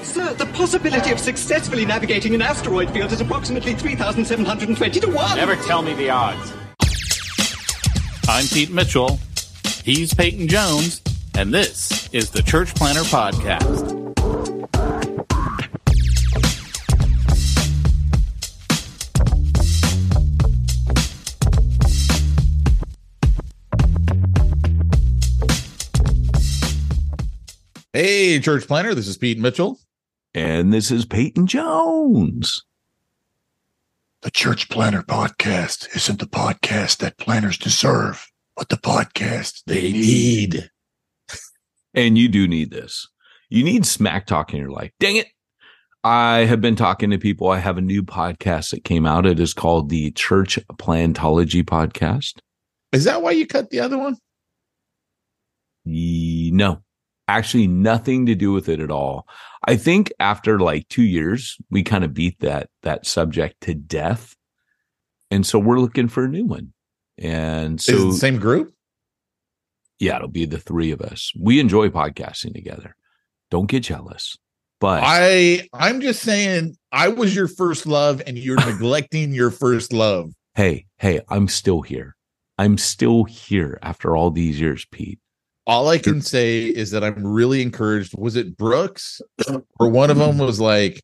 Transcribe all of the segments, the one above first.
Sir, the possibility of successfully navigating an asteroid field is approximately 3,720 to 1. Never tell me the odds. I'm Pete Mitchell. He's Peyton Jones, and this is the Church Planter Podcast. Hey, Church planter, this is Pete Mitchell. And this is Peyton Jones. The Church Planter Podcast isn't the podcast that planters deserve but the podcast they need. And you do need this. You need smack talk in your life. Dang it. I have been talking to people. I have a new podcast that came out. It is called the Church Plantology Podcast. Is that why you cut the other one? No, actually, nothing to do with it at all. I think after like two years, we kind of beat that that subject to death, and so we're looking for a new one. And so, Is it the same group? Yeah, it'll be the three of us. We enjoy podcasting together. Don't get jealous. But I I'm just saying I was your first love and you're neglecting your first love. Hey, hey, I'm still here. I'm still here after all these years, Pete. All I can say is that I'm really encouraged. Was it Brooks or one of them was like,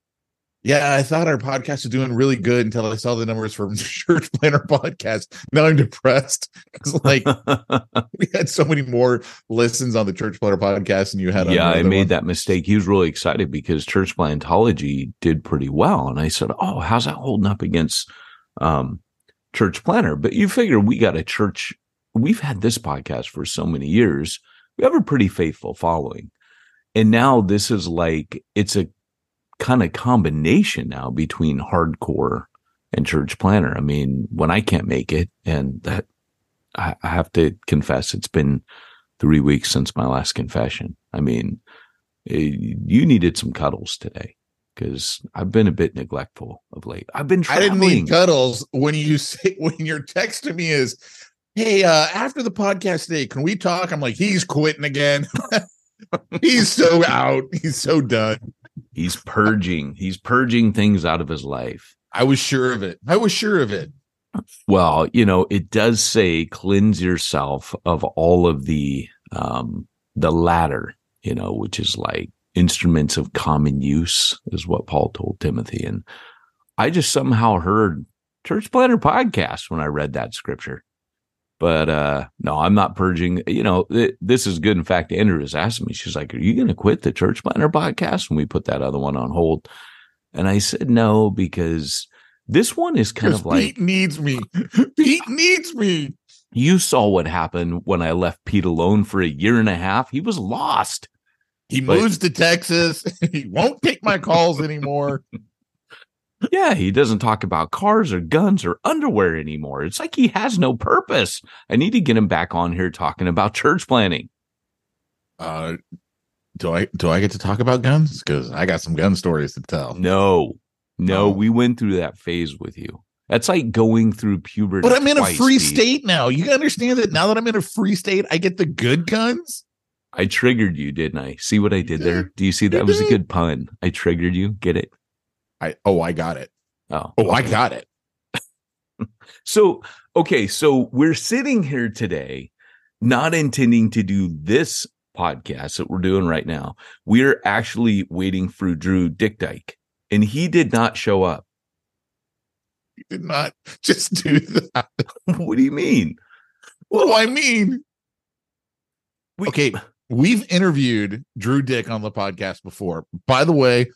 yeah, I thought our podcast was doing really good until I saw the numbers from Church Planter Podcast. Now I'm depressed because like we had so many more listens on the Church Planter Podcast and you had. On Yeah, I made one. that mistake. He was really excited because Church Plantology did pretty well, and I said, "Oh, how's that holding up against um, Church Planter?" But you figure we got a church. We've had this podcast for so many years. We have a pretty faithful following, and now this is like it's a kind of combination now between hardcore and church planter. I mean, when I can't make it, and that I, I have to confess, it's been three weeks since my last confession. I mean, it, eh, you needed some cuddles today because I've been a bit neglectful of late. I've been. Traveling. I didn't need cuddles when you say when your text to me is, "Hey, uh, after the podcast today, can we talk?" I'm like, he's quitting again. he's so out. He's so done. He's purging. He's purging things out of his life. I was sure of it. I was sure of it. Well, you know, it does say cleanse yourself of all of the um the latter, you know, which is like instruments of common use is what Paul told Timothy and I just somehow heard church planter podcast when I read that scripture. But uh no, I'm not purging. You know, th- this is good. In fact, Andrew was asking me, she's like, Are you gonna quit the church planter podcast? when we put that other one on hold. And I said no, because this one is kind of like Pete needs me. Pete needs me. You saw what happened when I left Pete alone for a year and a half. He was lost. He but, moves to Texas. he won't take my calls anymore. Yeah, he doesn't talk about cars or guns or underwear anymore. It's like he has no purpose. I need to get him back on here talking about church planting. Uh do I do I get to talk about guns? Because I got some gun stories to tell. No, no, oh. we went through that phase with you. That's like going through puberty. But I'm in a free state now. You understand that now that I'm in a free state, I get the good guns. I triggered you, didn't I? See what I did there? Do you see that You was a good pun? I triggered you. Get it? I oh I got it. Oh, Oh, I got it. So, okay, so we're sitting here today not intending to do this podcast that we're doing right now. We're actually waiting for Drew Dickdyke and he did not show up. You did not just do that. what do you mean? What do I mean? We- okay, we've interviewed Drew Dyck on the podcast before. By the way,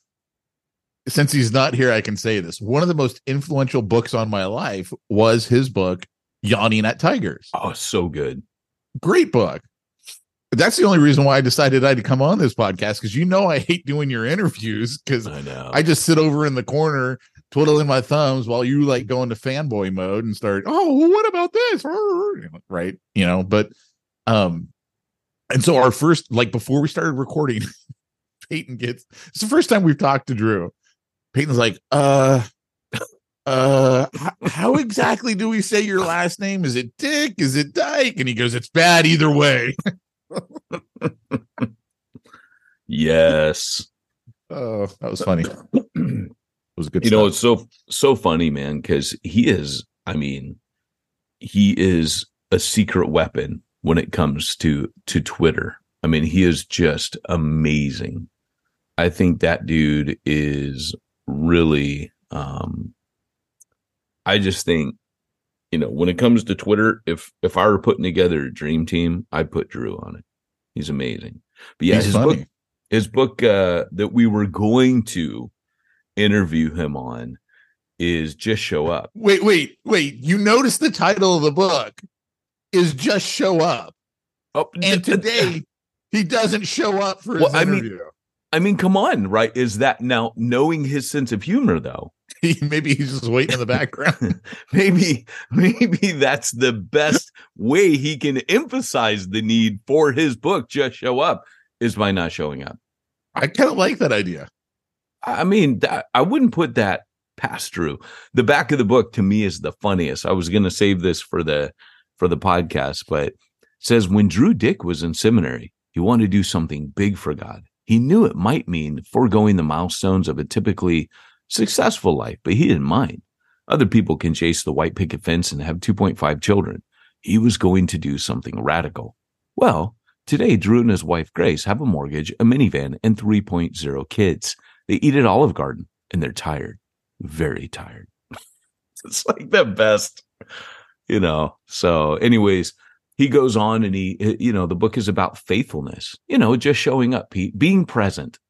since he's not here, I can say this. One of the most influential books on my life was his book, Yawning at Tigers. Oh, so good. Great book. That's the only reason why I decided I'd come on this podcast because you know I hate doing your interviews because I know. I just sit over in the corner twiddling my thumbs while you like go into fanboy mode and start, oh, well, what about this? Right. You know, but um, and so our first, like before we started recording, Peyton gets it's the first time we've talked to Drew. Peyton's like, uh, uh, how exactly do we say your last name? Is it Dick? Is it Dyke? And he goes, it's bad either way. yes. Oh, that was funny. It was a good. you know it's so so funny man because he is i mean he is a secret weapon when it comes to to twitter i mean he is just amazing i think that dude is really um i just think you know when it comes to twitter if if i were putting together a dream team i'd put drew on it he's amazing but yeah He's his funny. book his book uh that we were going to interview him on is just show up. Wait, wait, wait. You notice the title of the book is just show up. Oh, And today he doesn't show up for his Well, I mean- interview. I mean, come on, right? Is that now knowing his sense of humor though? Maybe he's just waiting in the background. Maybe, maybe that's the best way he can emphasize the need for his book just show up is by not showing up. I kind of like that idea. I mean, that, I wouldn't put that past Drew. The back of the book to me is the funniest. I was going to save this for the for the podcast, but it says when Drew Dyck was in seminary, he wanted to do something big for God. He knew it might mean foregoing the milestones of a typically successful life, but he didn't mind. Other people can chase the white picket fence and have 2.5 children. He was going to do something radical. Well, today Drew and his wife Grace have a mortgage, a minivan, and 3.0 kids. They eat at Olive Garden and they're tired, very tired. it's like the best, you know. So, anyways, he goes on and he, you know, the book is about faithfulness, you know, just showing up, Pete, being present.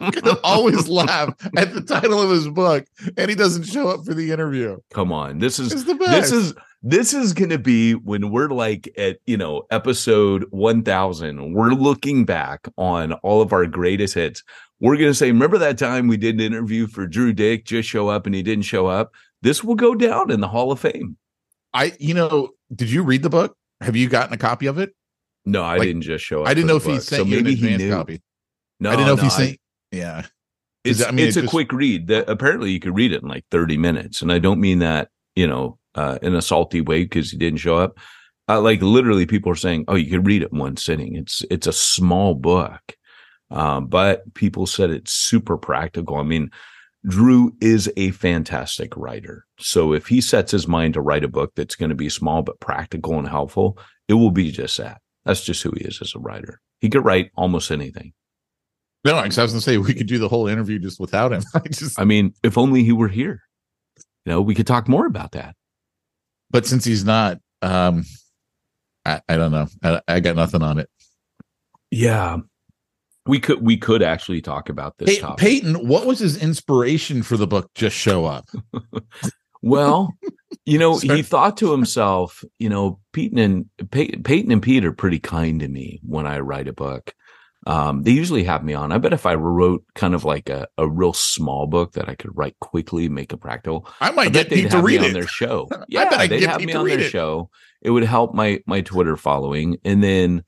I'm gonna always laugh at the title of his book, and he doesn't show up for the interview. Come on, this is the best. this is this is going to be when we're like at you know episode 1000 we're looking back on all of our greatest hits we're going to say remember that time we did an interview for drew dyck just show up and he didn't show up this will go down in the hall of fame I, you know, did you read the book? Have you gotten a copy of it? no i Like, didn't just show up I didn't know if he sent so you an maybe he advance knew copy. no I didn't know if he sent. Yeah, it's, I mean, it's it a quick read that apparently you could read it in like 30 minutes and i don't mean that you know uh, in a salty way because he didn't show up uh, like literally people are saying oh you could read it in one sitting it's it's a small book um, but people said it's super practical i mean drew is a fantastic writer so if he sets his mind to write a book that's going to be small but practical and helpful it will be just that that's just who he is as a writer he could write almost anything no, because I was gonna say we could do the whole interview just without him. I just, I mean, if only he were here. You know, we could talk more about that. but since he's not, um, I, I don't know. I, I got nothing on it. Yeah. We could we could actually talk about this. Peyton, what was his inspiration for the book? Just show up. well, you know, he thought to himself, you know, Peyton and Pey- Peyton and Pete are pretty kind to me when I write a book. Um, they usually have me on. I bet if I wrote kind of like a, a real small book that I could write quickly, make it practical, I I might bet get they'd Pete to read on it. their show. I Yeah, bet I'd they'd have me on their it. show. It would help my my Twitter following, and then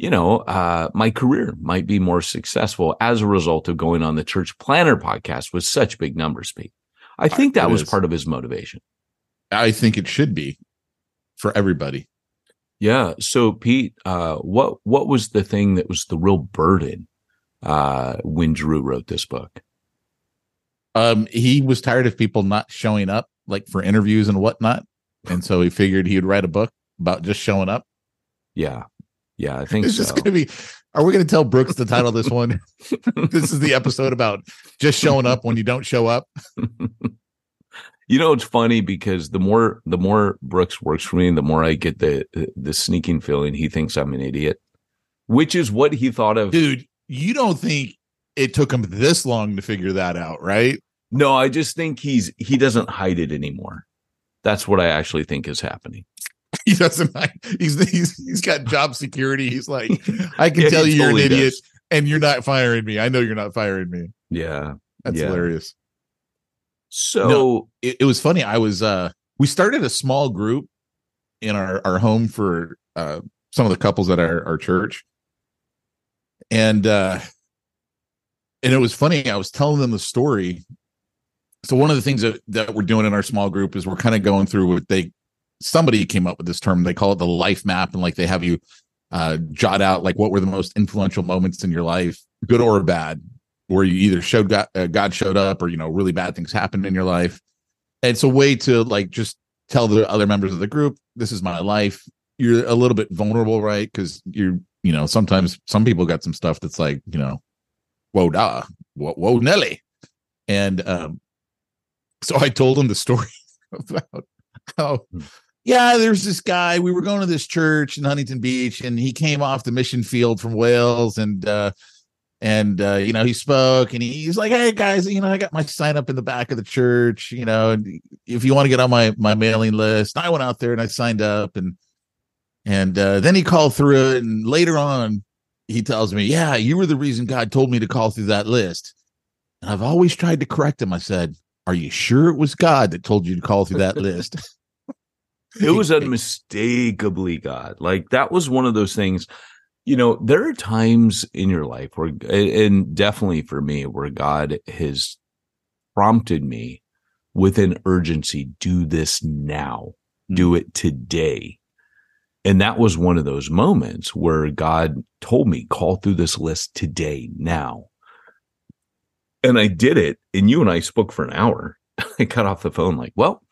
you know uh, my career might be more successful as a result of going on the Church Planter podcast with such big numbers. Pete, I think that it was is. part of his motivation. I think it should be for everybody. Yeah. So Pete, uh, what what was the thing that was the real burden uh, when Drew wrote this book? Um, he was tired of people not showing up, like for interviews and whatnot, and so he figured he would write a book about just showing up. Yeah, yeah, I think It's so. just going to be. Are we going to tell Brooks the title of this one? this is the episode about just showing up when you don't show up. you know, it's funny because the more the more Brooks works for me, the more I get the the sneaking feeling he thinks I'm an idiot, which is what he thought of. Dude, you don't think it took him this long to figure that out, right? No, I just think he's he doesn't hide it anymore. That's what I actually think is happening. He doesn't. He's he's he's got job security. He's like, I can Yeah, tell you you're an idiot, does. and you're not firing me. I know you're not firing me. Yeah. That's Yeah. hilarious. So No. It, it was funny. I was uh we started a small group in our our home for uh some of the couples at our, our church. And uh and it was funny. I was telling them the story. So one of the things that, that we're doing in our small group is we're kind of going through what they somebody came up with this term. They call it the life map, and like they have you uh jot out like what were the most influential moments in your life, good or bad, where you either showed God, uh, God showed up or you know really bad things happened in your life. And it's a way to like just tell the other members of the group, this is my life. You're a little bit vulnerable, right? Because you're, you know, sometimes some people got some stuff that's like, you know, whoa, da, whoa, whoa, Nelly. And um, so I told him the story about how, yeah, there's this guy. We were going to this church in Huntington Beach, and he came off the mission field from Wales, and uh, and uh, you know he spoke, and he's like, "Hey guys, you know I got my sign up in the back of the church. You know, if you want to get on my my mailing list." I went out there and I signed up, and and uh, then he called through it, and later on he tells me, "Yeah, you were the reason God told me to call through that list." And I've always tried to correct him. I said, "Are you sure it was God that told you to call through that list?" it was unmistakably God. Like that was one of those things. You know, there are times in your life where, and definitely for me, where God has prompted me with an urgency do this now, do hmm. it today. And that was one of those moments where God told me, call through this list today, now. And I did it. And you and I spoke for an hour. I cut off the phone, like, well,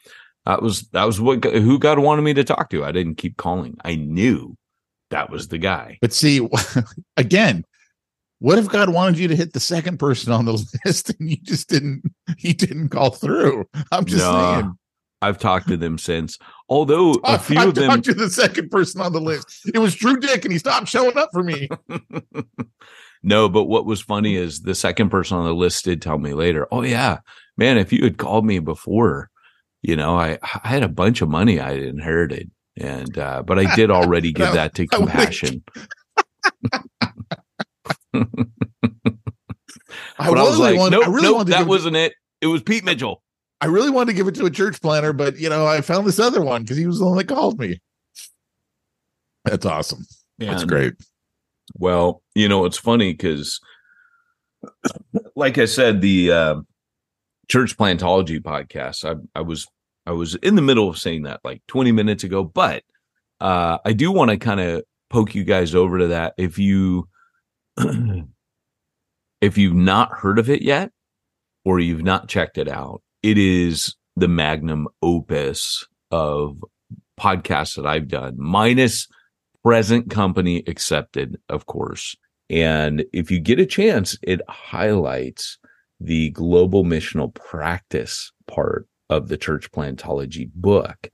that was that was what who God wanted me to talk to. I didn't keep calling. I knew that was the guy. But see, again, what if God wanted you to hit the second person on the list and you just didn't? He didn't call through. I'm just Nah, saying. I've talked to them since. Although a few I of them talked to the second person on the list. It was Drew Dyck, and he stopped showing up for me. no, but what was funny is the second person on the list did tell me later, "Oh yeah, man, if you had called me before, you know, I I had a bunch of money I inherited." And uh, but I did already give that to compassion. I, was really like, wanted, nope, I really nope, wanted to that wasn't it. It was Pete Mitchell. I really wanted to give it to a church planter, but you know, I found this other one because he was the one that called me. That's awesome. That's great. Well, you know, it's funny because, like I said, the uh, church plantology podcast. I, I was I was in the middle of saying that like 20 minutes ago, but uh, I do want to kind of poke you guys over to that. If you if you've not heard of it yet, or you've not checked it out, it is the magnum opus of podcasts that I've done, minus present company accepted, of course. And if you get a chance, it highlights the global missional practice part of the church plantology book.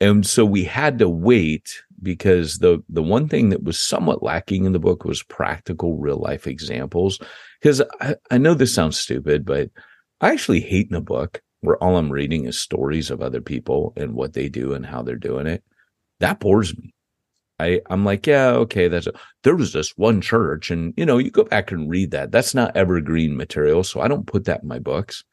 And so we had to wait because the the one thing that was somewhat lacking in the book was practical real life examples. Because I, I know this sounds stupid, but I actually hate in a book where all I'm reading is stories of other people and what they do and how they're doing it. That bores me. I, I'm like, yeah, okay, that's a, there was this one church, and you know, you go back and read that. That's not evergreen material, so I don't put that in my books.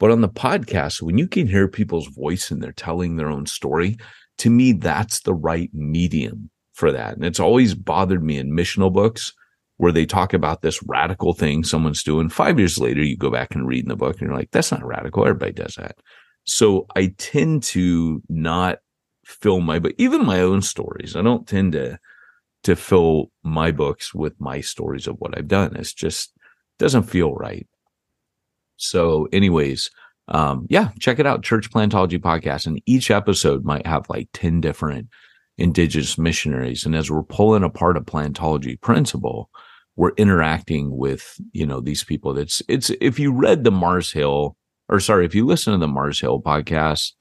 But on the podcast, when you can hear people's voice and they're telling their own story, to me, that's the right medium for that. And it's always bothered me in missional books where they talk about this radical thing someone's doing. Five years later, you go back and read in the book and you're like, that's not radical. Everybody does that. So I tend to not fill my but even my own stories. I don't tend to to fill my books with my stories of what I've done. It's just doesn't feel right. So, anyways, um, yeah, check it out, Church Plantology Podcast. And each episode might have like 10 different indigenous missionaries. And as we're pulling apart a plantology principle, we're interacting with, you know, these people. That's it's if you read the Mars Hill, or sorry, if you listen to the Mars Hill podcast,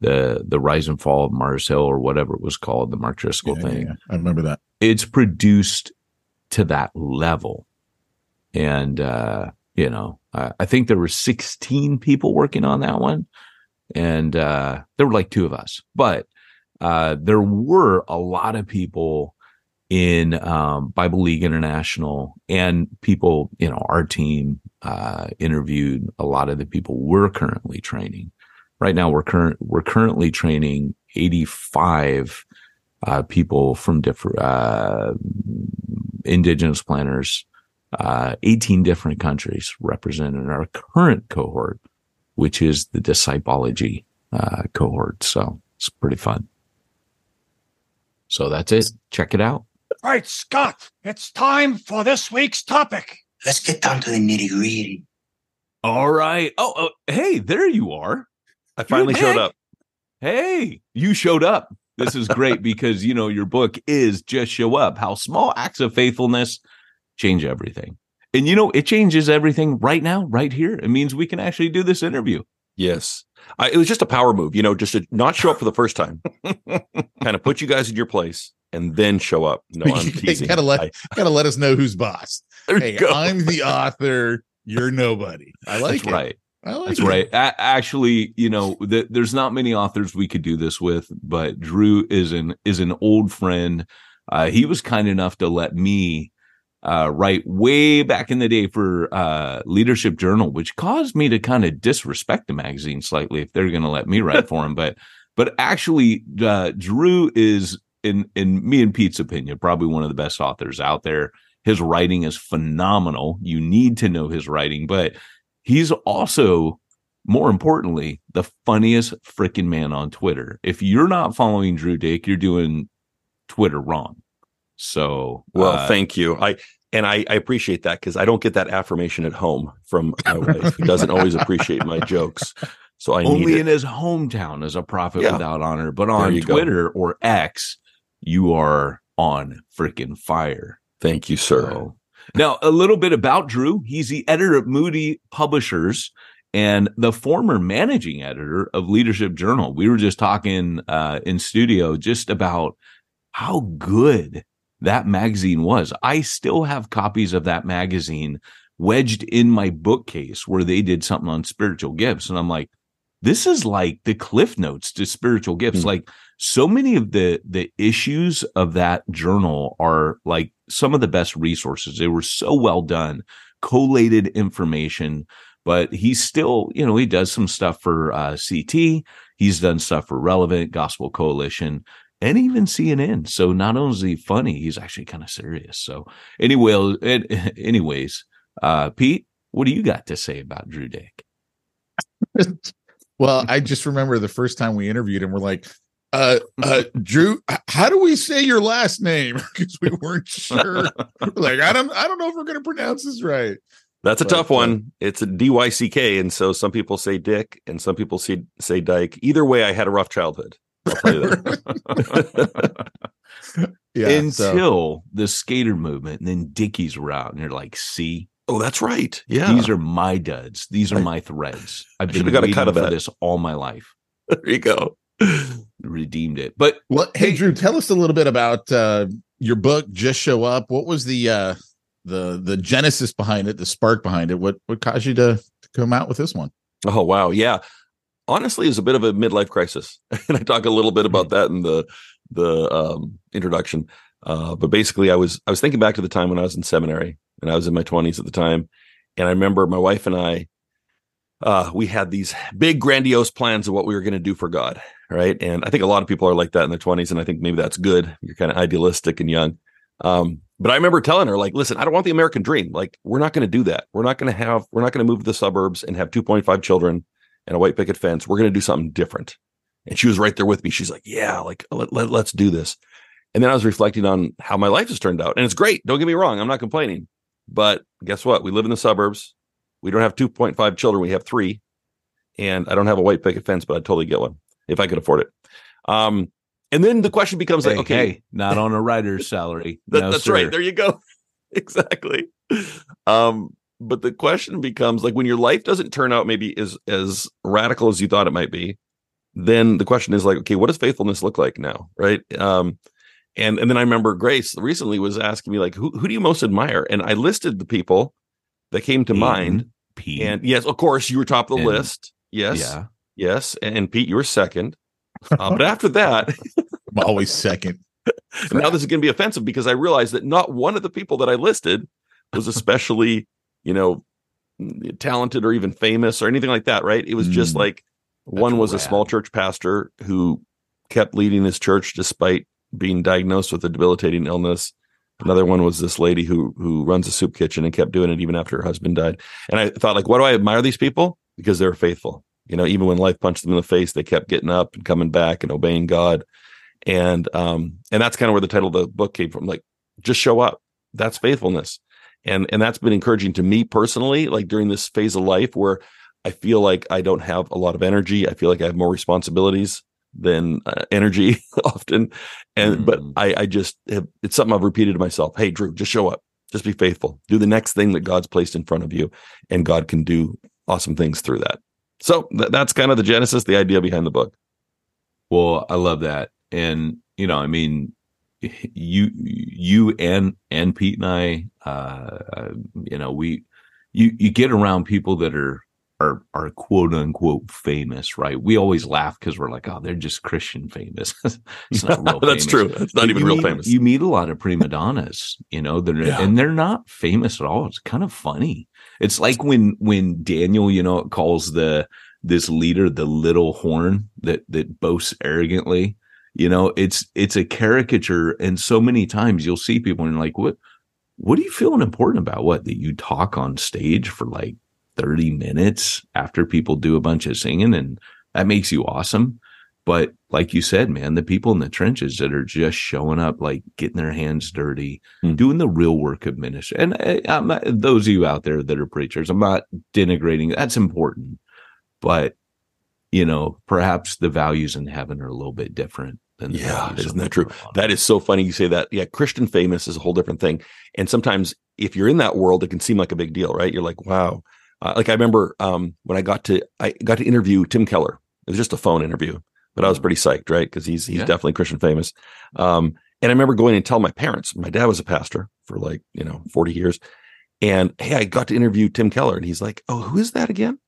the the rise and fall of Mars Hill or whatever it was called, the Mark Driscoll Yeah, thing yeah, I remember that. it's produced to that level. And, uh, you know, I, I think there were 16 people working on that one. And, uh, there were like two of us, but, uh, there were a lot of people in, um, Bible League International and people, you know, our team, uh, interviewed a lot of the people we're currently training. Right now, we're current, we're currently training 85, uh, people from different, uh, indigenous planters, uh, 18 different countries represented in our current cohort, which is the discipology uh, cohort. So it's pretty fun. So that's it. Check it out. All right, Scott, it's time for this week's topic. Let's get down to the nitty gritty. All right. Oh, oh, hey, there you are. I finally showed up. Hey, you showed up. This is great because you know your book is just show up. How small acts of faithfulness change everything. And you know, it changes everything right now, right here. It means we can actually do this interview. Yes. I, it was just a power move, you know, just to not show up for the first time, kind of put you guys in your place and then show up. No, I'm teasing. gotta let I- gotta let us know who's boss. There Hey, go. I'm the author. You're nobody. I like That's it. right. I like That's it. right. A- actually, you know, th- there's not many authors we could do this with, but Drew is an is an old friend. Uh, he was kind enough to let me uh, write way back in the day for uh, Leadership Journal, which caused me to kind of disrespect the magazine slightly if they're going to let me write for him. But but actually, uh, Drew is in in me and Pete's opinion probably one of the best authors out there. His writing is phenomenal. You need to know his writing, but he's also more importantly the funniest freaking man on twitter if you're not following drew dyck you're doing twitter wrong so well, uh, thank you. I and I, I appreciate that because I don't get that affirmation at home from my wife, who doesn't always appreciate my jokes. So I only in his hometown is a prophet Yeah. without honor but on you go. twitter or x you are on freaking fire Thank you, sir. So, now, a little bit about Drew. He's the editor of Moody Publishers and the former managing editor of Leadership Journal. We were just talking uh, in studio just about how good that magazine was. I still have copies of that magazine wedged in my bookcase where they did something on spiritual gifts. And I'm like, this is like the cliff notes to spiritual gifts. Hmm. Like so many of the the issues of that journal are like some of the best resources. They were so well done, collated information. But he's still, you know, he does some stuff for uh, CT. He's done stuff for Relevant, Gospel Coalition, and even CNN. So not only is he funny, he's actually kind of serious. So anyway, anyways, uh, Pete, what do you got to say about Drew Dyck? Well, I just remember the first time we interviewed him, we're like, uh, uh, Drew, how do we say your last name? Because we weren't sure. Like, I don't, I don't know if we're going to pronounce this right. That's a But, tough uh, one. It's a D Y C K, and so some people say Dick, and some people say say Dyke. Either way, I had a rough childhood. I'll tell you that. Yeah. Until so- the skater movement, and then Dickies were out, and you're like, see, oh, that's right. Yeah, these are my duds. These are I- my threads. I've been should've got a cut of for that. this all my life. there you go. Redeemed it, but well, hey, Hey- Drew, tell us a little bit about uh, your book. Just show up. What was the uh, the the genesis behind it? The spark behind it? What what caused you to, to come out with this one? Oh wow, yeah. Honestly, it was a bit of a midlife crisis, and I talk a little bit about that in the the um, introduction. Uh, but basically, I was I was thinking back to the time when I was in seminary, and I was in my twenties at the time, and I remember my wife and I, uh, we had these big grandiose plans of what we were going to do for God, right? And I think a lot of people are like that in their twenties, and I think maybe that's good. You're kind of idealistic and young. Um, but I remember telling her, like, listen, I don't want the American dream. Like, we're not going to do that. We're not going to have, we're not going to move to the suburbs and have 2.5 children and a white picket fence. We're going to do something different. And she was right there with me. She's like, yeah, like let, let, let's do this. And then I was reflecting on how my life has turned out. And it's great. Don't get me wrong. I'm not complaining. But guess what? We live in the suburbs. We don't have 2.5 children. We have three. And I don't have a white picket fence, but I'd totally get one if I could afford it. Um, and then the question becomes Hey, like, okay, hey, not on a writer's salary. that- No, that's sir. right. There you go. exactly. Um, but the question becomes like when your life doesn't turn out maybe as as radical as you thought it might be, then the question is like, okay, what does faithfulness look like now? Right. Um, and and then I remember Grace recently was asking me like, who who do you most admire? And I listed the people that came to Peyton, mind. Pete. And yes, of course, you were top of the And- list. Yes. yeah. Yes. And, and Pete, you were second. Uh, but after that, I'm always second. now this is going to be offensive because I realized that not one of the people that I listed was especially, you know, talented or even famous or anything like that, right? It was just Mm. like one was a small church pastor who kept leading his church despite being diagnosed with a debilitating illness. Another one was this lady who who runs a soup kitchen and kept doing it even after her husband died. And I thought, like, why do I admire these people? Because they're faithful. You know, even when life punched them in the face, they kept getting up and coming back and obeying God. And um, and that's kind of where the title of the book came from. Like, just show up. That's faithfulness. And and that's been encouraging to me personally, like during this phase of life where I feel like I don't have a lot of energy. I feel like I have more responsibilities than uh, energy often. And but Mm. I I just have, it's something I've repeated to myself. Hey, Drew, just show up. Just be faithful. Do the next thing that God's placed in front of you, and God can do awesome things through that. So th- that's kind of the genesis, the idea behind the book. Well, I love that. And, you know, I mean, you, you and, and Pete and I, uh, you know, we, you, you get around people that are, are, are quote unquote famous, right? We always laugh because we're like, oh, they're just Christian famous. it's not real that's famous. true. That's not But even real meet- famous. You meet a lot of prima donnas, you know, they're, Yeah. and they're not famous at all. It's kind of funny. It's like when, when Daniel, you know, calls the, this leader, the little horn that, that boasts arrogantly, you know, it's, it's a caricature. And so many times you'll see people and like, what, what are you feeling important about? What, that you talk on stage for like 30 minutes after people do a bunch of singing and that makes you awesome. But like you said, man, the people in the trenches that are just showing up, like getting their hands dirty, Hmm. doing the real work of ministry. And uh, I'm not, those of you out there that are preachers, I'm not denigrating. That's important, but you know, perhaps the values in heaven are a little bit different than the Yeah, isn't that true? That is so funny you say that. Yeah, Christian famous is a whole different thing. And sometimes if you're in that world, it can seem like a big deal, right? You're like, wow. Uh, like I remember um, when I got to I got to interview Tim Keller. It was just a phone interview, but I was pretty psyched, right? Because he's he's Yeah. definitely Christian famous. Um, and I remember going and tell my parents. My dad was a pastor for like you know 40 years, and hey, I got to interview Tim Keller, and he's like, oh, who is that again?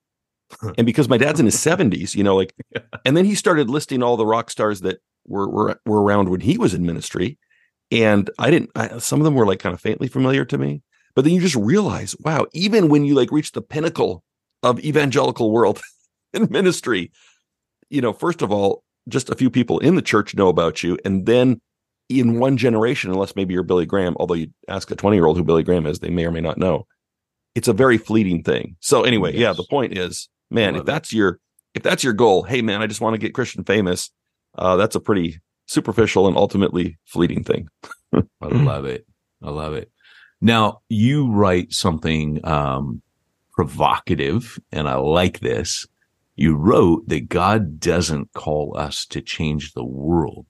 and because my dad's in his 70s, you know, like, and then he started listing all the rock stars that were were were around when he was in ministry, and I didn't. I, some of them were like kind of faintly familiar to me, but then you just realize, wow, even when you like reach the pinnacle of evangelical world in ministry, you know, first of all, just a few people in the church know about you, and then in one generation, unless maybe you're Billy Graham, although you ask a 20 year old who Billy Graham is, they may or may not know. It's a very fleeting thing. So anyway, yeah, the point is, man, if it. that's your if that's your goal, hey man, I just want to get Christian famous. Uh, that's a pretty superficial and ultimately fleeting thing. I love it. I love it. Now you write something um, provocative, and I like this. You wrote that God doesn't call us to change the world.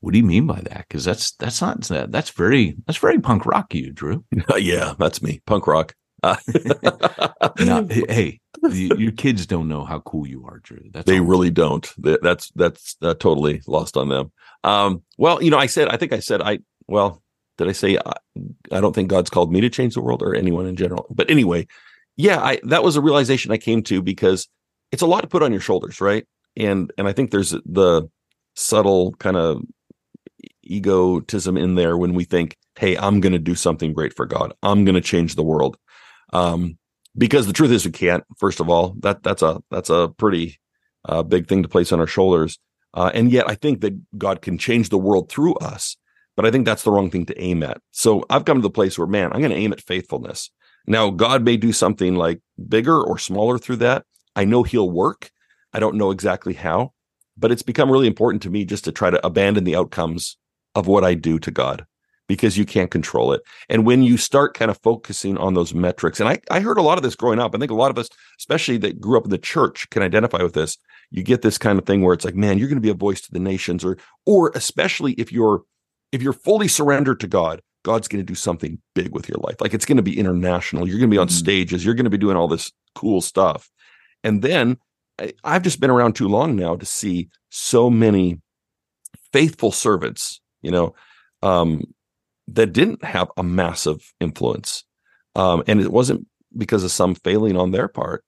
What do you mean by that? Because that's that's not that's very that's very punk rock, you Drew. yeah, that's me, punk rock. Uh, Now, hey, your kids don't know how cool you are, Drew. That's they all. really don't. That- That's that's uh, totally lost on them. Um, well, you know, I said, I think I said, I well, did I say I, I don't think God's called me to change the world or anyone in general? But anyway, yeah, I that was a realization I came to because it's a lot to put on your shoulders, right? And and I think there's the subtle kind of egotism in there when we think, "Hey, I'm going to do something great for God. I'm going to change the world." Um, because the truth is, we can't. First of all, that that's a that's a pretty uh, big thing to place on our shoulders. Uh, and yet, I think that God can change the world through us. But I think that's the wrong thing to aim at. So I've come to the place where, man, I'm going to aim at faithfulness. Now, God may do something like bigger or smaller through that. I know He'll work. I don't know exactly how, but it's become really important to me just to try to abandon the outcomes of what I do to God because you can't control it. And when you start kind of focusing on those metrics, and I, I heard a lot of this growing up. I think a lot of us, especially that grew up in the church, can identify with this. You get this kind of thing where it's like, man, you're going to be a voice to the nations, or or especially if you're if you're fully surrendered to God, God's going to do something big with your life. Like it's going to be international. You're going to be on mm-hmm. stages. You're going to be doing all this cool stuff. And then I've just been around too long now to see so many faithful servants, you know, um, that didn't have a massive influence. Um, and it wasn't because of some failing on their part.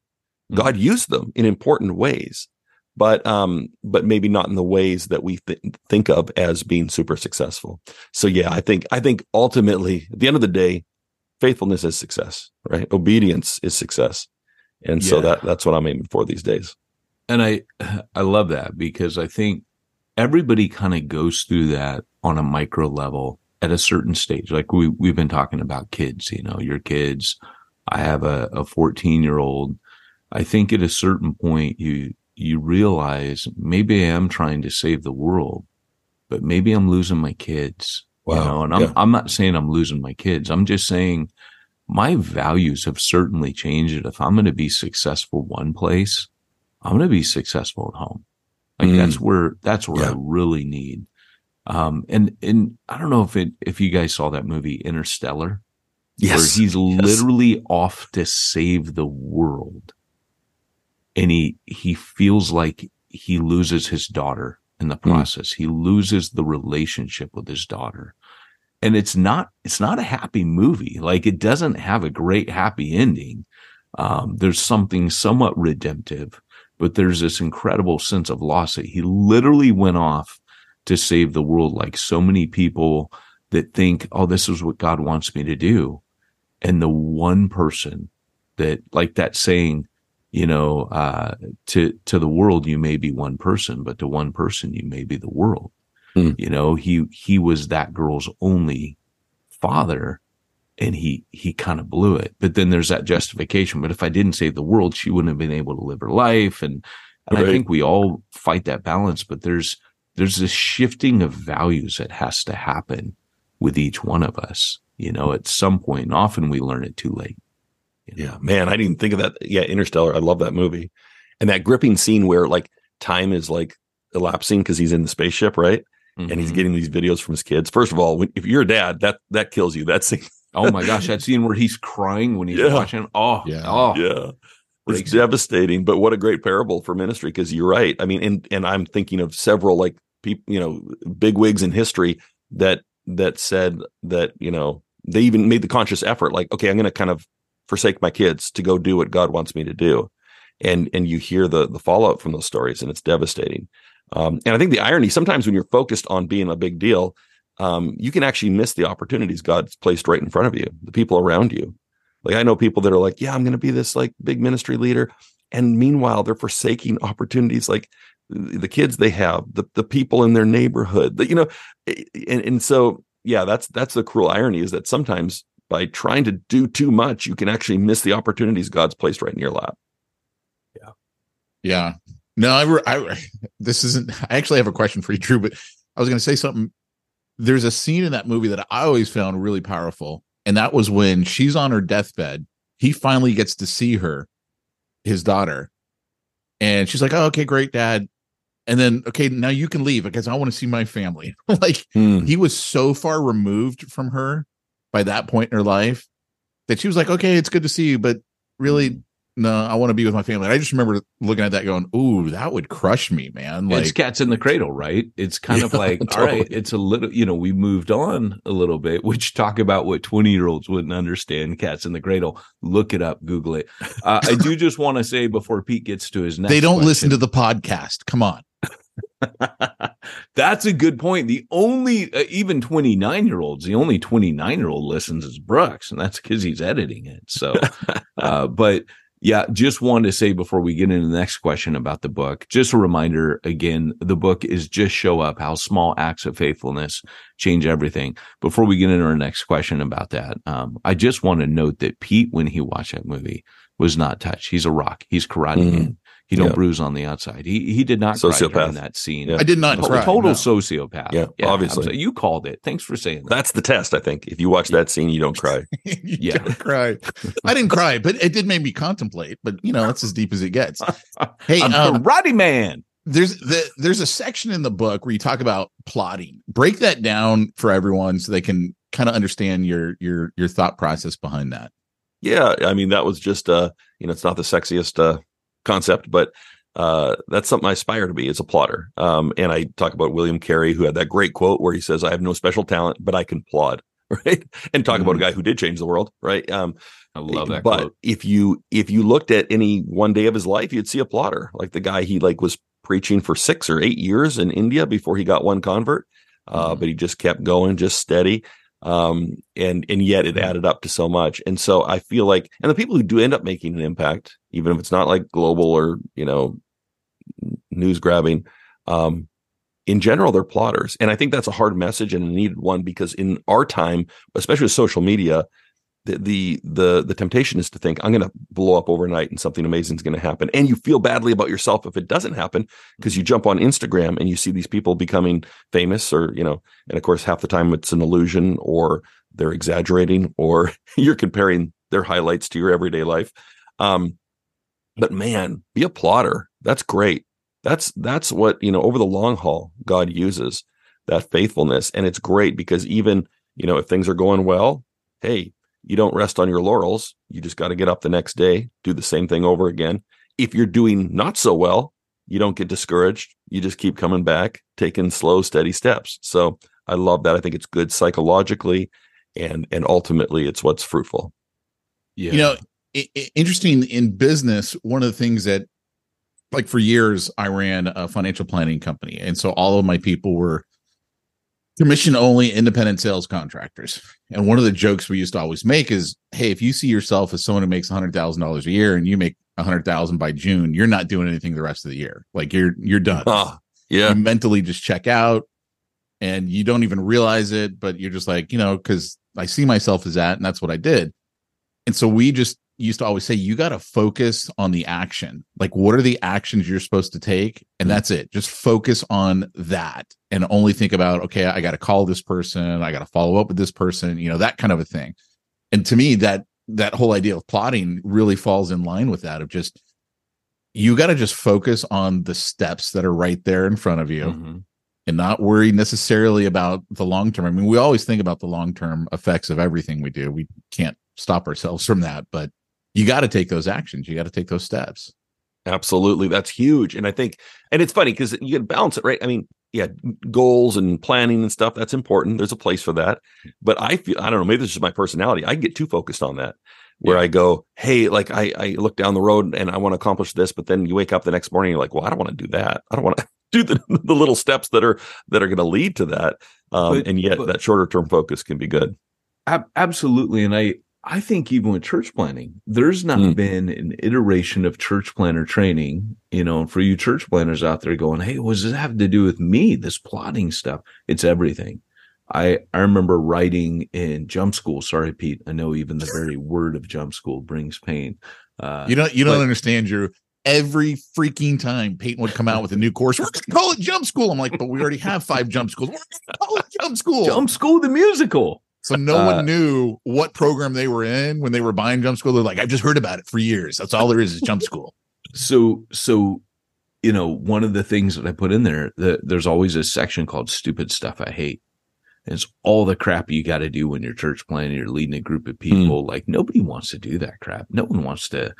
Mm-hmm. God used them in important ways, but um, but maybe not in the ways that we th- think of as being super successful. So yeah, I think I think ultimately, at the end of the day, faithfulness is success, right? Obedience is success, and yeah. so that that's what I'm aiming for these days. And I I love that because I think everybody kind of goes through that on a micro level at a certain stage. Like we, we've been talking about kids, you know, your kids. I have a, a 14 year old. I think at a certain point you, you realize maybe I am trying to save the world, but maybe I'm losing my kids. Wow. You know, and I'm, yeah. I'm not saying I'm losing my kids. I'm just saying my values have certainly changed. If I'm going to be successful one place, I'm going to be successful at home. Like mm. that's where, that's where yeah. I really need um, and, and I don't know if it, if you guys saw that movie Interstellar, yes, where he's yes. literally off to save the world. And he, he feels like he loses his daughter in the hmm. process. Mm. He loses the relationship with his daughter. And it's not, it's not a happy movie. Like it doesn't have a great happy ending. Um, there's something somewhat redemptive, but there's this incredible sense of loss that he literally went off to save the world like so many people that think, oh, this is what God wants me to do. And the one person that, like that saying, you know, uh, to, to the world, you may be one person, but to one person, you may be the world. Hmm. You know, he, he was that girl's only father and he, he kind of blew it. But then there's that justification. But if I didn't save the world, she wouldn't have been able to live her life. And, and right. I think we all fight that balance, but there's, there's this shifting of values that has to happen with each one of us, you know, at some point. And often we learn it too late. You know? Yeah, man, I didn't think of that. Yeah, Interstellar. I love that movie. And that gripping scene where like time is like elapsing because he's in the spaceship, right? Mm-hmm. And he's mm-hmm. getting these videos from his kids. First of all, when, if you're a dad, that that kills you. That scene. oh my gosh, that scene where he's crying when he's yeah. watching. Oh, yeah. Oh, yeah. It's devastating, but what a great parable for ministry because you're right. I mean, and and I'm thinking of several like people, you know, big wigs in history that that said that you know they even made the conscious effort, like, okay, I'm going to kind of forsake my kids to go do what God wants me to do, and and you hear the the fallout from those stories, and it's devastating. Um, and I think the irony sometimes when you're focused on being a big deal, um, you can actually miss the opportunities God's placed right in front of you, the people around you. Like I know people that are like, yeah, I'm going to be this like big ministry leader, and meanwhile they're forsaking opportunities like the kids they have, the the people in their neighborhood, that you know, and and so yeah, that's that's the cruel irony is that sometimes by trying to do too much, you can actually miss the opportunities God's placed right in your lap. Yeah, yeah. No, I, I this isn't. I actually have a question for you, Drew, but I was going to say something. There's a scene in that movie that I always found really powerful, and that was when she's on her deathbed. He finally gets to see her, his daughter, and she's like, "Oh, okay, great, Dad." and then okay now you can leave because i want to see my family like hmm. he was so far removed from her by that point in her life that she was like okay it's good to see you but really hmm no, I want to be with my family. I just remember looking at that going, ooh, that would crush me, man. Like it's cats in the cradle, right? It's kind yeah, of like, totally. all right, it's a little, you know, we moved on a little bit, which talk about what 20 year olds wouldn't understand cats in the cradle. Look it up, Google it. Uh, I do just want to say before Pete gets to his next, they don't question, listen to the podcast. Come on. That's a good point. The only, uh, even 29 year olds, the only 29 year old listens is Brooks, and that's because he's editing it. So, uh, but yeah, just wanted to say before we get into the next question about the book, just a reminder again, the book is Just Show Up How Small Acts of Faithfulness Change Everything. Before we get into our next question about that, um, I just want to note that Pete, when he watched that movie, was not touched. He's a rock. He's karate mm-hmm. He don't Yeah. bruise on the outside. He he did not cry Sociopath. during that scene. Yeah. I did not Total, cry. total no. sociopath. Yeah, obviously. absolutely. You called it. Thanks for saying that. That's the test, I think. If you watch that scene, you don't cry. you Yeah. don't cry. I didn't cry, but it did make me contemplate. But you know, that's as deep as it gets. Hey, I'm um, karate man. there's the there's a section in the book where you talk about plodding. Break that down for everyone so they can kind of understand your your your thought process behind that. Yeah, I mean that was just uh, you know, it's not the sexiest uh concept, but uh that's something I aspire to be as a plodder. Um and I talk about William Carey who had that great quote where he says, I have no special talent, but I can plod. Right. And talk about a guy who did change the world. Right. Um I love that but quote. if you if you looked at any one day of his life, you'd see a plodder. Like the guy he like was preaching for six or eight years in India before he got one convert. Uh, Mhm. but he just kept going, just steady. Um, and and yet it added up to so much. And so I feel like and the people who do end up making an impact, even if it's not like global or, you know, news grabbing, um, in general, they're plodders. And I think that's a hard message and a needed one because in our time, especially with social media, the the the, the temptation is to think I'm going to blow up overnight and something amazing is going to happen, and you feel badly about yourself if it doesn't happen because you jump on Instagram and you see these people becoming famous, or you know, and of course half the time it's an illusion or they're exaggerating or you're comparing their highlights to your everyday life. Um, but man, be a plodder. That's great. That's that's what you know over the long haul God uses that faithfulness, and it's great because even you know if things are going well, hey, you don't rest on your laurels. You just got to get up the next day, do the same thing over again. If you're doing not so well, you don't get discouraged. You just keep coming back, taking slow, steady steps. So I love that. I think it's good psychologically, and and ultimately, it's what's fruitful. Yeah. You know, i- i- interesting in business, one of the things that like for years I ran a financial planning company and so all of my people were commission only independent sales contractors. And one of the jokes we used to always make is, hey, if you see yourself as someone who makes $100,000 a year and you make 100,000 by June, you're not doing anything the rest of the year. Like you're you're done. Ah, yeah, You mentally just check out and you don't even realize it, but you're just like, you know, cuz I see myself as that and that's what I did. And so we just used to always say you got to focus on the action. Like what are the actions you're supposed to take and that's it. Just focus on that and only think about okay, I got to call this person, I got to follow up with this person, you know, that kind of a thing. And to me that that whole idea of plodding really falls in line with that of just you got to just focus on the steps that are right there in front of you Mhm. and not worry necessarily about the long term. I mean, we always think about the long term effects of everything we do. We can't stop ourselves from that, but you got to take those actions. You got to take those steps. Absolutely. That's huge. And I think, and it's funny because you can balance it, right? I mean, yeah, goals and planning and stuff, that's important. There's a place for that. But I feel, I don't know, maybe this is my personality. I get too focused on that where I go, Hey, like I, I look down the road and I want to accomplish this, but then you wake up the next morning, you're like, well, I don't want to do that. I don't want to do the, the little steps that are, that are going to lead to that. Um, But- and yet but- that shorter term focus can be good. Ab- absolutely. And I, I think even with church planting, there's not Mm. been an iteration of church planter training, you know, for you church planters out there going, Hey, what does this have to do with me? This plodding stuff. It's everything. I, I remember writing in jump school. Sorry, Pete. I know even the very word of jump school brings pain. Uh, You don't, you don't but- understand, Drew. Every freaking time Peyton would come out with a new course, we're going to call it jump school. I'm like, but we already have five jump schools. We're going to call it jump school. jump school, the musical. So no Uh, one knew what program they were in when they were buying jump school. They're like, I've just heard about it for years. That's all there is is jump school. so so you know one of the things that i put in there that there's always a section called stupid stuff i hate and it's all the crap you got to do when you're church planting you're leading a group of people like nobody wants to do that crap no one wants to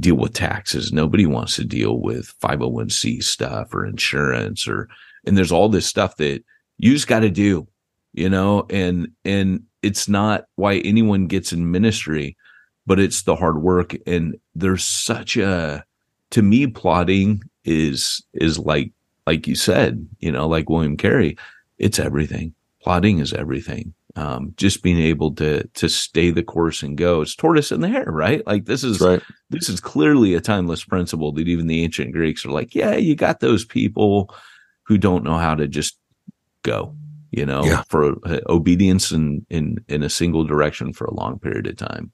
deal with taxes nobody wants to deal with 501c stuff or insurance or and there's all this stuff that you just got to do you know and and it's not why anyone gets in ministry but it's the hard work. And there's such a to me plodding is is like like you said you know like william carey it's everything. Plodding is everything. Um just being able to to stay the course and go. It's tortoise in the hare right? Like this is right. this is clearly a timeless principle that even the ancient greeks are like yeah you got those people who don't know how to just go you know Yeah. for uh, obedience in in in a single direction for a long period of time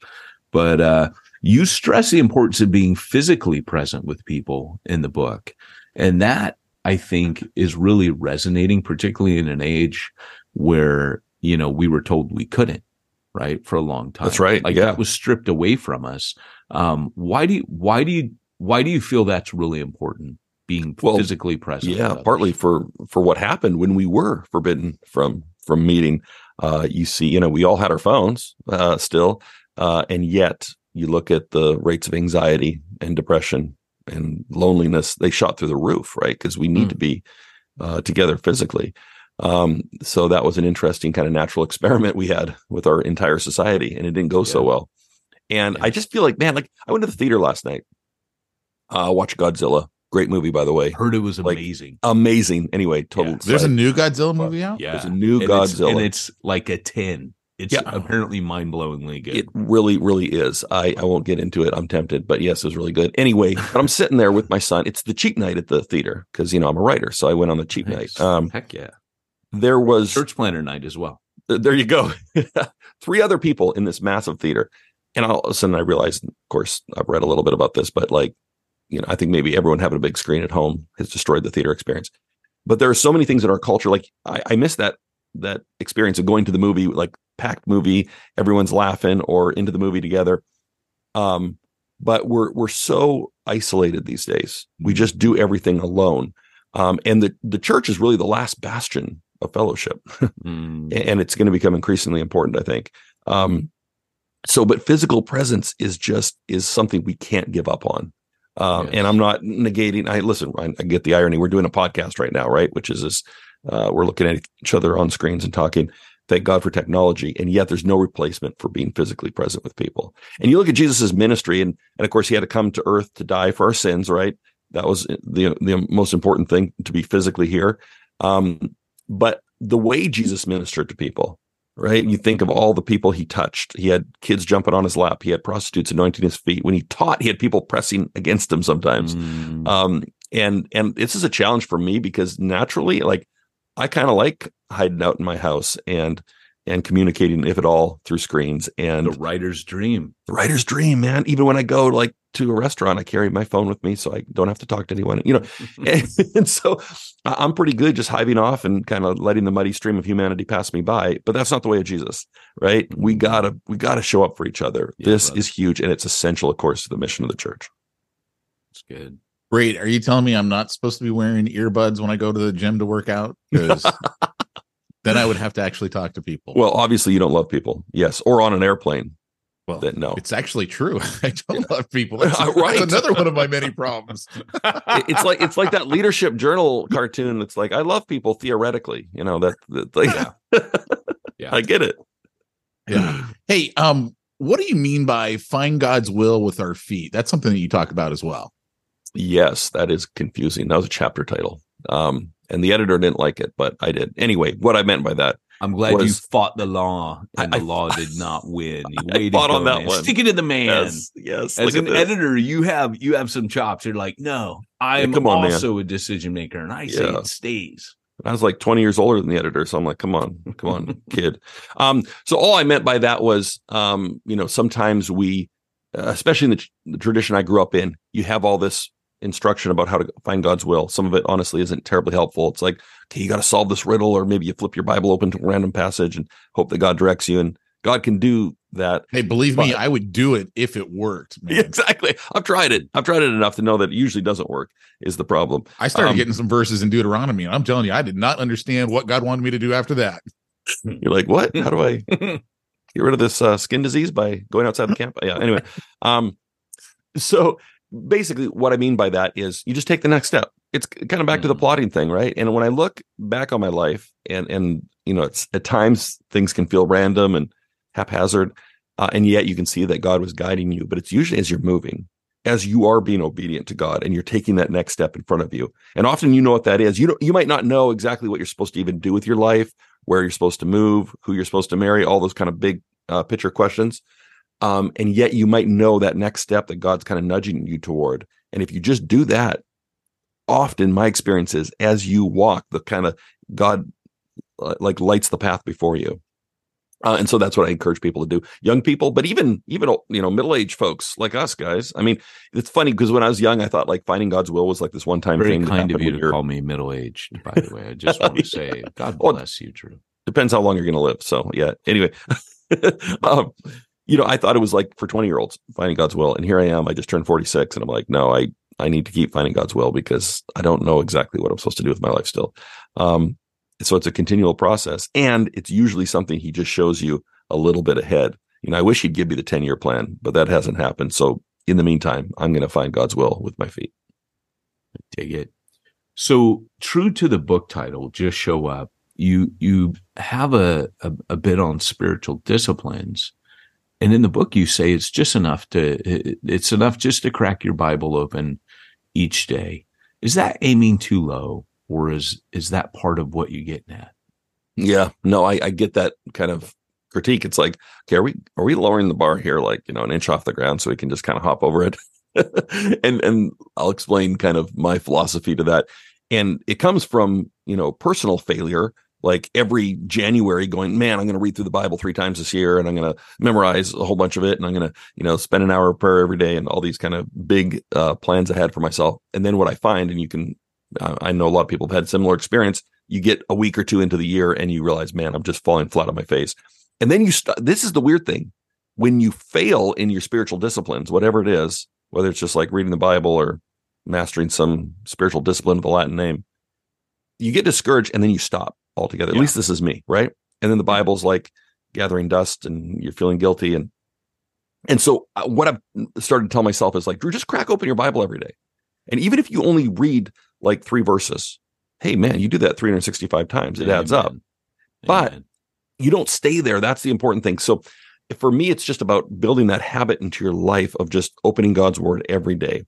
but uh, you stress the importance of being physically present with people in the book, and that I think is really resonating, particularly in an age where you know we were told we couldn't, right, for a long time. That's right, Like yeah. that was stripped away from us. Um, why do you? Why do you? Why do you feel that's really important? Being Well, physically present. yeah partly for for what happened when we were forbidden from from meeting. Uh you see you know we all had our phones uh still uh and yet you look at the rates of anxiety and depression and loneliness they shot through the roof right? Because we need Mm. to be uh together physically. Um so that was an interesting kind of natural experiment we had with our entire society and it didn't go so well. And i just feel like man like i went to the theater last night. Uh watch godzilla great movie by the way Heard it was like, amazing. amazing. Anyway, total. Yeah. There's a new Godzilla movie out. yeah, there's a new And it's- Godzilla. and it's like a ten. It's Yeah. apparently mind blowingly good. It really, really is. I, I won't get into it. I'm tempted, but yes, it was really good. Anyway, but I'm sitting there with my son. It's the cheap night at the theater because you know I'm a writer, so I went on the cheap Nice. night. Um, Heck yeah, there was church planter night as well. there you go, three other people in this massive theater, and all of a sudden I realized, of course, I've read a little bit about this, but like, you know, I think maybe everyone having a big screen at home has destroyed the theater experience. But there are so many things in our culture, like I, I miss that that experience of going to the movie, like packed movie, everyone's laughing or into the movie together. Um, but we're we're so isolated these days. We just do everything alone. Um, and the the church is really the last bastion of fellowship Mm. and it's going to become increasingly important i think um so but physical presence is just is something we can't give up on um Yes. and i'm not negating i listen I, I get the irony. We're doing a podcast right now right? Which is this uh we're looking at each other on screens and talking. Thank god for technology and yet there's no replacement for being physically present with people. And you look at jesus's ministry and and of course he had to come to earth to die for our sins right? That was the the most important thing to be physically here. Um but the way Jesus ministered to people, right? You think of all the people he touched. He had kids jumping on his lap. He had prostitutes anointing his feet. When he taught, he had people pressing against him sometimes. Mm. Um, and and this is a challenge for me because naturally, like I kind of like hiding out in my house and and communicating, if at all, through screens. And the writer's dream. the writer's dream, man. Even when I go like to a restaurant, I carry my phone with me so I don't have to talk to anyone. You know, and, and so I- I'm pretty good just hiving off and kind of letting the muddy stream of humanity pass me by. But that's not the way of Jesus, right? We mm-hmm. gotta we gotta show up for each other. Yeah, this brother. is huge, and it's essential, of course, to the mission of the church. It's good. Great. Are you telling me I'm not supposed to be wearing earbuds when I go to the gym to work out? Because then I would have to actually talk to people. Well, obviously, you don't love people, yes, or on an airplane. Well, That no, it's actually true. I don't love people. That's, Uh, that's another one of my many problems. It's like it's like that leadership journal cartoon. That's like I love people theoretically. You know that, that like, Yeah. I get it. Yeah. Hey, um, what do you mean by find God's will with our feet? That's something that you talk about as well. Yes, that is confusing. That was a chapter title. Um, and the editor didn't like it, but I did. Anyway, what I meant by that, I'm glad you fought the law, and I- the law did not win. You I fought on that man. one. Stick it to the man. yes, yes. As an editor, you have you have some chops. You're like, no, I'm come on, man. also a decision maker, and I say it stays. I was like 20 years older than the editor, so I'm like, come on, come on, kid. Um, so all I meant by that was, um, you know, sometimes we, uh, especially in the, tr- the tradition I grew up in, you have all this instruction about how to find God's will. Some of it honestly isn't terribly helpful. It's like, okay, you got to solve this riddle, or maybe you flip your Bible open to a random passage and hope that God directs you. And God can do that. Hey, believe me, I would do it if it worked. Man. exactly. I've tried it. I've tried it enough to know that it usually doesn't work. Is the problem? I started Um, getting some verses in Deuteronomy, and I'm telling you, I did not understand what God wanted me to do after that. You're like, what? How do I get rid of this uh, skin disease by going outside the camp? Yeah. Anyway, um, so basically, what I mean by that is you just take the next step. It's kind of back to the Mhm. plodding thing, right? And when I look back on my life, and and you know, it's at times things can feel random and haphazard, uh, and yet you can see that God was guiding you. But it's usually as you're moving, as you are being obedient to God, and you're taking that next step in front of you. And often, you know what that is. You don't, you might not know exactly what you're supposed to even do with your life, where you're supposed to move, who you're supposed to marry, all those kind of big uh, picture questions. Um, and yet you might know that next step that God's kind of nudging you toward. And if you just do that, often my experience is as you walk, the kind of God like lights the path before you. Uh, and so that's what I encourage people to do. Young people, but even even you know middle aged folks like us guys. I mean, it's funny because when I was young, I thought like finding God's will was like this one time thing. kind of you to call me middle aged, by the way. I just want to say, God Well, bless you, Drew. depends how long you're going to live. So yeah. Anyway, um, you know, I thought it was like for 20 year olds finding God's will, and here I am. I just turned 46, and I'm like, no, I I need to keep finding God's will because I don't know exactly what I'm supposed to do with my life still. Um, so it's a continual process, and it's usually something He just shows you a little bit ahead. You know, I wish He'd give me the 10 year plan, but that hasn't happened. So in the meantime, I'm going to find God's will with my feet. Dig it. So true to the book title, just show up. You you have a, a a bit on spiritual disciplines, and in the book you say it's just enough to, it's enough just to crack your Bible open each day. Is that aiming too low, or is is that part of what you're getting at? Yeah, no, I, I get that kind of critique. It's like, okay, are we are we lowering the bar here, like you know, an inch off the ground, so we can just kind of hop over it? and and I'll explain kind of my philosophy to that. And it comes from you know personal failure. Like every January, going, man, I'm going to read through the Bible three times this year, and I'm going to memorize a whole bunch of it, and I'm going to, you know, spend an hour of prayer every day, and all these kind of big uh, plans I had for myself. And then what I find, and you can, I know a lot of people have had similar experience you get a week or two into the year and you realize, man, I'm just falling flat on my face. And then you st- this is the weird thing. When you fail in your spiritual disciplines, whatever it is, whether it's just like reading the Bible or mastering some spiritual discipline with a Latin name, you get discouraged and then you stop altogether. At Yeah. least this is me, right? And then the Bible's like gathering dust and you're feeling guilty and and so uh, what I've started to tell myself is like, Drew, just crack open your Bible every day. And even if you only read like three verses, hey man, you do that 365 times. It adds up. Amen. But- You don't stay there. That's the important thing. So for me, it's just about building that habit into your life of just opening God's word every day.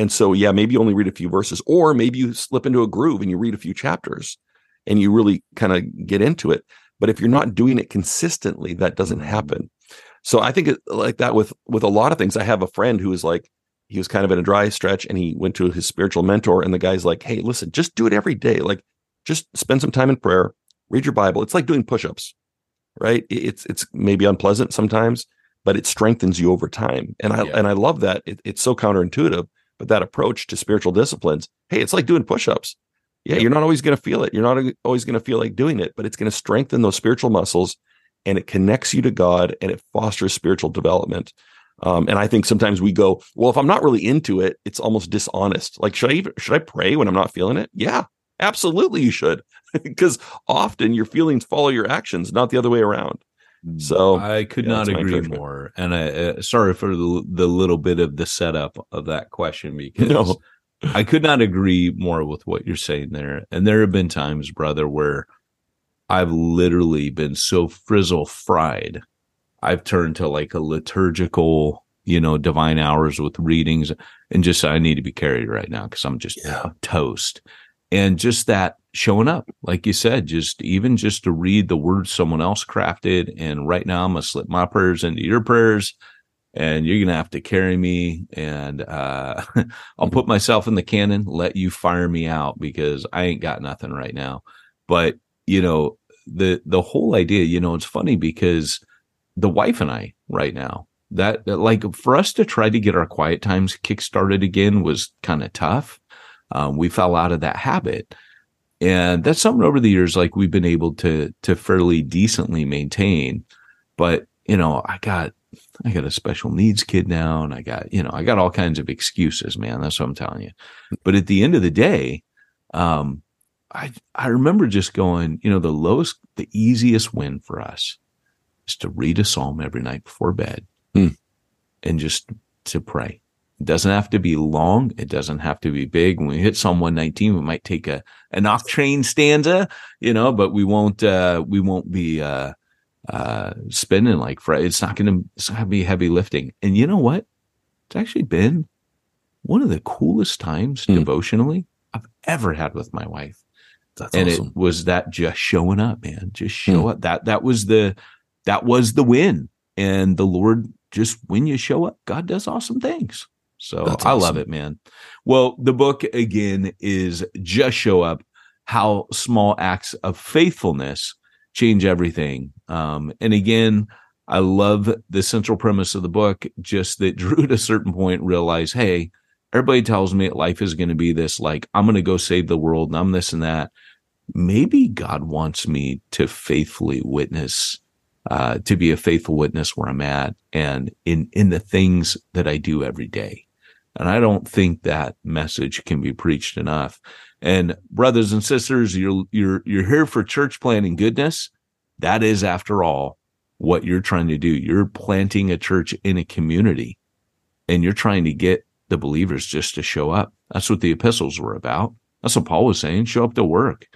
And so, yeah, maybe you only read a few verses, or maybe you slip into a groove and you read a few chapters and you really kind of get into it. But if you're not doing it consistently, that doesn't mm-hmm. happen. So I think it, like that with with a lot of things. I have a friend who is like, he was kind of in a dry stretch and he went to his spiritual mentor, and the guy's like, Hey, listen, just do it every day. Like, just spend some time in prayer, read your Bible. It's like doing push-ups, right? It's it's maybe unpleasant sometimes, but it strengthens you over time. And I Yeah. and I love that. It, it's so counterintuitive, but that approach to spiritual disciplines, hey, it's like doing push-ups. Yeah, you're not always going to feel it. You're not always going to feel like doing it, but it's going to strengthen those spiritual muscles and it connects you to God and it fosters spiritual development. Um, and I think sometimes we go, well, if I'm not really into it, it's almost dishonest. Like, should I even, should I pray when I'm not feeling it? Yeah, absolutely, you should, because often your feelings follow your actions, not the other way around. So I could yeah, not agree more. And I uh, sorry for the, the little bit of the setup of that question because No. I could not agree more with what you're saying there. And there have been times, brother, where I've literally been so frizzle fried. I've turned to like a liturgical, you know, divine hours with readings and just I need to be carried right now because I'm just Yeah. toast. And just that showing up, like you said, just even just to read the words someone else crafted. And right now I'm gonna slip my prayers into your prayers and you're gonna have to carry me and uh I'll put myself in the cannon, let you fire me out because I ain't got nothing right now. But you know, the the whole idea, you know, it's funny because the wife and I right now, that, that like for us to try to get our quiet times kick started again was kind of tough. Um, we fell out of that habit. And that's something over the years like we've been able to to fairly decently maintain. But, you know, I got I got a special needs kid now and I got, you know, I got all kinds of excuses, man. That's what I'm telling you. But at the end of the day, um, I I remember just going, you know, the lowest, the easiest win for us is to read a psalm every night before bed Hmm. and just to pray. It doesn't have to be long. It doesn't have to be big. When we hit Psalm 119, we might take a an octane stanza, you know, but we won't uh we won't be uh uh spinning like Fred. It's not gonna it's not gonna be heavy lifting. And you know what? It's actually been one of the coolest times Hmm. devotionally I've ever had with my wife that's and awesome. it was that just showing up man just show up that that was the that was the win and the lord just when you show up god does awesome things so i love it man well the book again is just show up how small acts of faithfulness change everything. Um, and again, I love the central premise of the book, just that Drew at a certain point realized, hey, everybody tells me life is going to be this, like, I'm going to go save the world and I'm this and that. Maybe God wants me to faithfully witness, uh, to be a faithful witness where I'm at and in, in the things that I do every day. And I don't think that message can be preached enough. And brothers and sisters, you're, you're, you're here for church planting goodness. That is, after all, what you're trying to do. You're planting a church in a community and you're trying to get the believers just to show up. That's what the epistles were about. That's what Paul was saying. Show up to work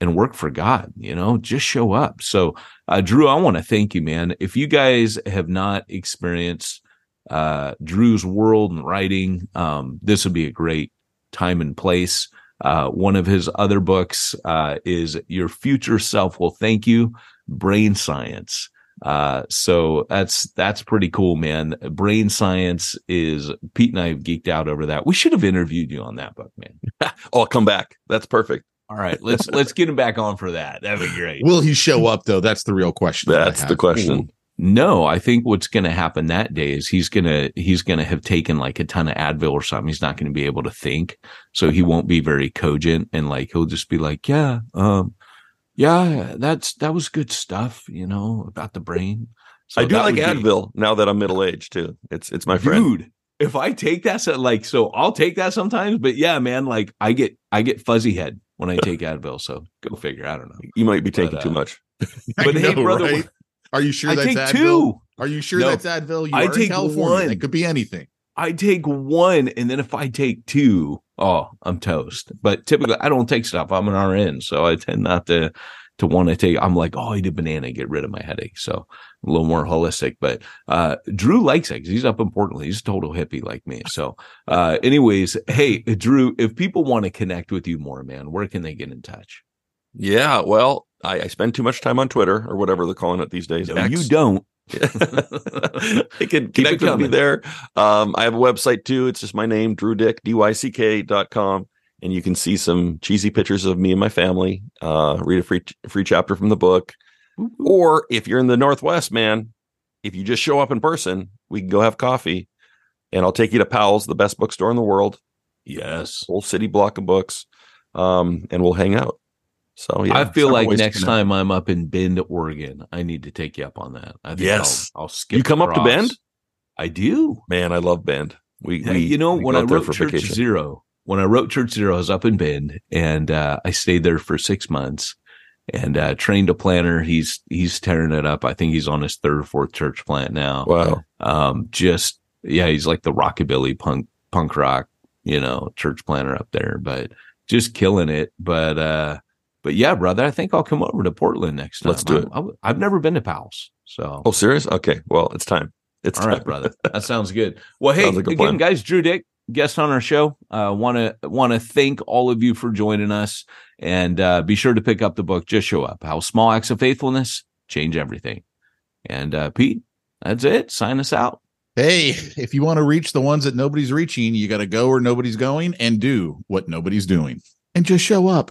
and work for God, you know, just show up. So, uh, Drew, I want to thank you, man. If you guys have not experienced, uh, Drew's world and writing, um, this would be a great time and place. Uh, one of his other books, uh, is Your Future Self Will Thank You, Brain Science. Uh, so that's that's pretty cool, man. Brain science is Pete and I have geeked out over that. We should have interviewed you on that book, man. oh, come back. That's perfect. All right, let's let's get him back on for that. That'd be great. Will he show up though? That's the real question. That's have. the question. No, I think what's going to happen that day is he's gonna he's gonna have taken like a ton of Advil or something. He's not going to be able to think, so he won't be very cogent, and like he'll just be like, yeah, um, yeah, that's that was good stuff, you know, about the brain. So I do like would be- Advil now that I'm middle aged too. It's it's my friend. dude if i take that so like so i'll take that sometimes but yeah man like i get i get fuzzy head when i take advil so go figure i don't know You might be taking But, too uh, much. I but hey know, brother right? Are you sure i that's take Advil? two Are you sure No. that's Advil? You I are in take California. one. It could be anything. i take one and then if i take two oh i'm toast but typically i don't take stuff i'm an rn so i tend not to to want to take i'm like oh eat a banana get rid of my headache so a little more holistic but uh drew likes it 'cause he's up in portland he's a total hippie like me so uh anyways hey drew if people want to connect with you more man where can they get in touch Yeah, well, I, I spend too much time on Twitter or whatever they're calling it these days. no, X. you don't they can Keep it connect with me there. Um, I have a website too. It's just my name, Drew Dyck, D-Y-C-K dot com. And you can see some cheesy pictures of me and my family. Uh, read a free free chapter from the book. Or if you're in the Northwest, man, if you just show up in person, we can go have coffee and I'll take you to Powell's, the best bookstore in the world, yes whole city block of books. Um, and we'll hang out. So yeah, I feel like next time I'm up in Bend, Oregon, I need to take you up on that. I think Yes. I'll, I'll skip. You come up to. Bend? I do. Man, I love Bend. We, Yeah, we you know, we when I wrote Church Zero, when I wrote Church Zero, I was up in Bend and uh, I stayed there for six months and uh, trained a planter. He's he's tearing it up. I think he's on his third or fourth church plant now. Wow. Um, just yeah, he's like the rockabilly punk punk rock, you know, church planter up there, but just killing it. But uh, but yeah, brother, I think I'll come over to Portland next time. Let's do it. I, I, have never been to Powell's, so Oh, serious? Okay. Well, it's time. It's all right, time. brother. That sounds good. Well, hey, like again, plan. guys, Drew Dyck, guest on our show. Uh, want to want to thank all of you for joining us, and uh, be sure to pick up the book. Just show up. How small acts of faithfulness change everything. And uh, Pete, that's it. Sign us out. Hey, if you want to reach the ones that nobody's reaching, you got to go where nobody's going and do what nobody's doing and just show up.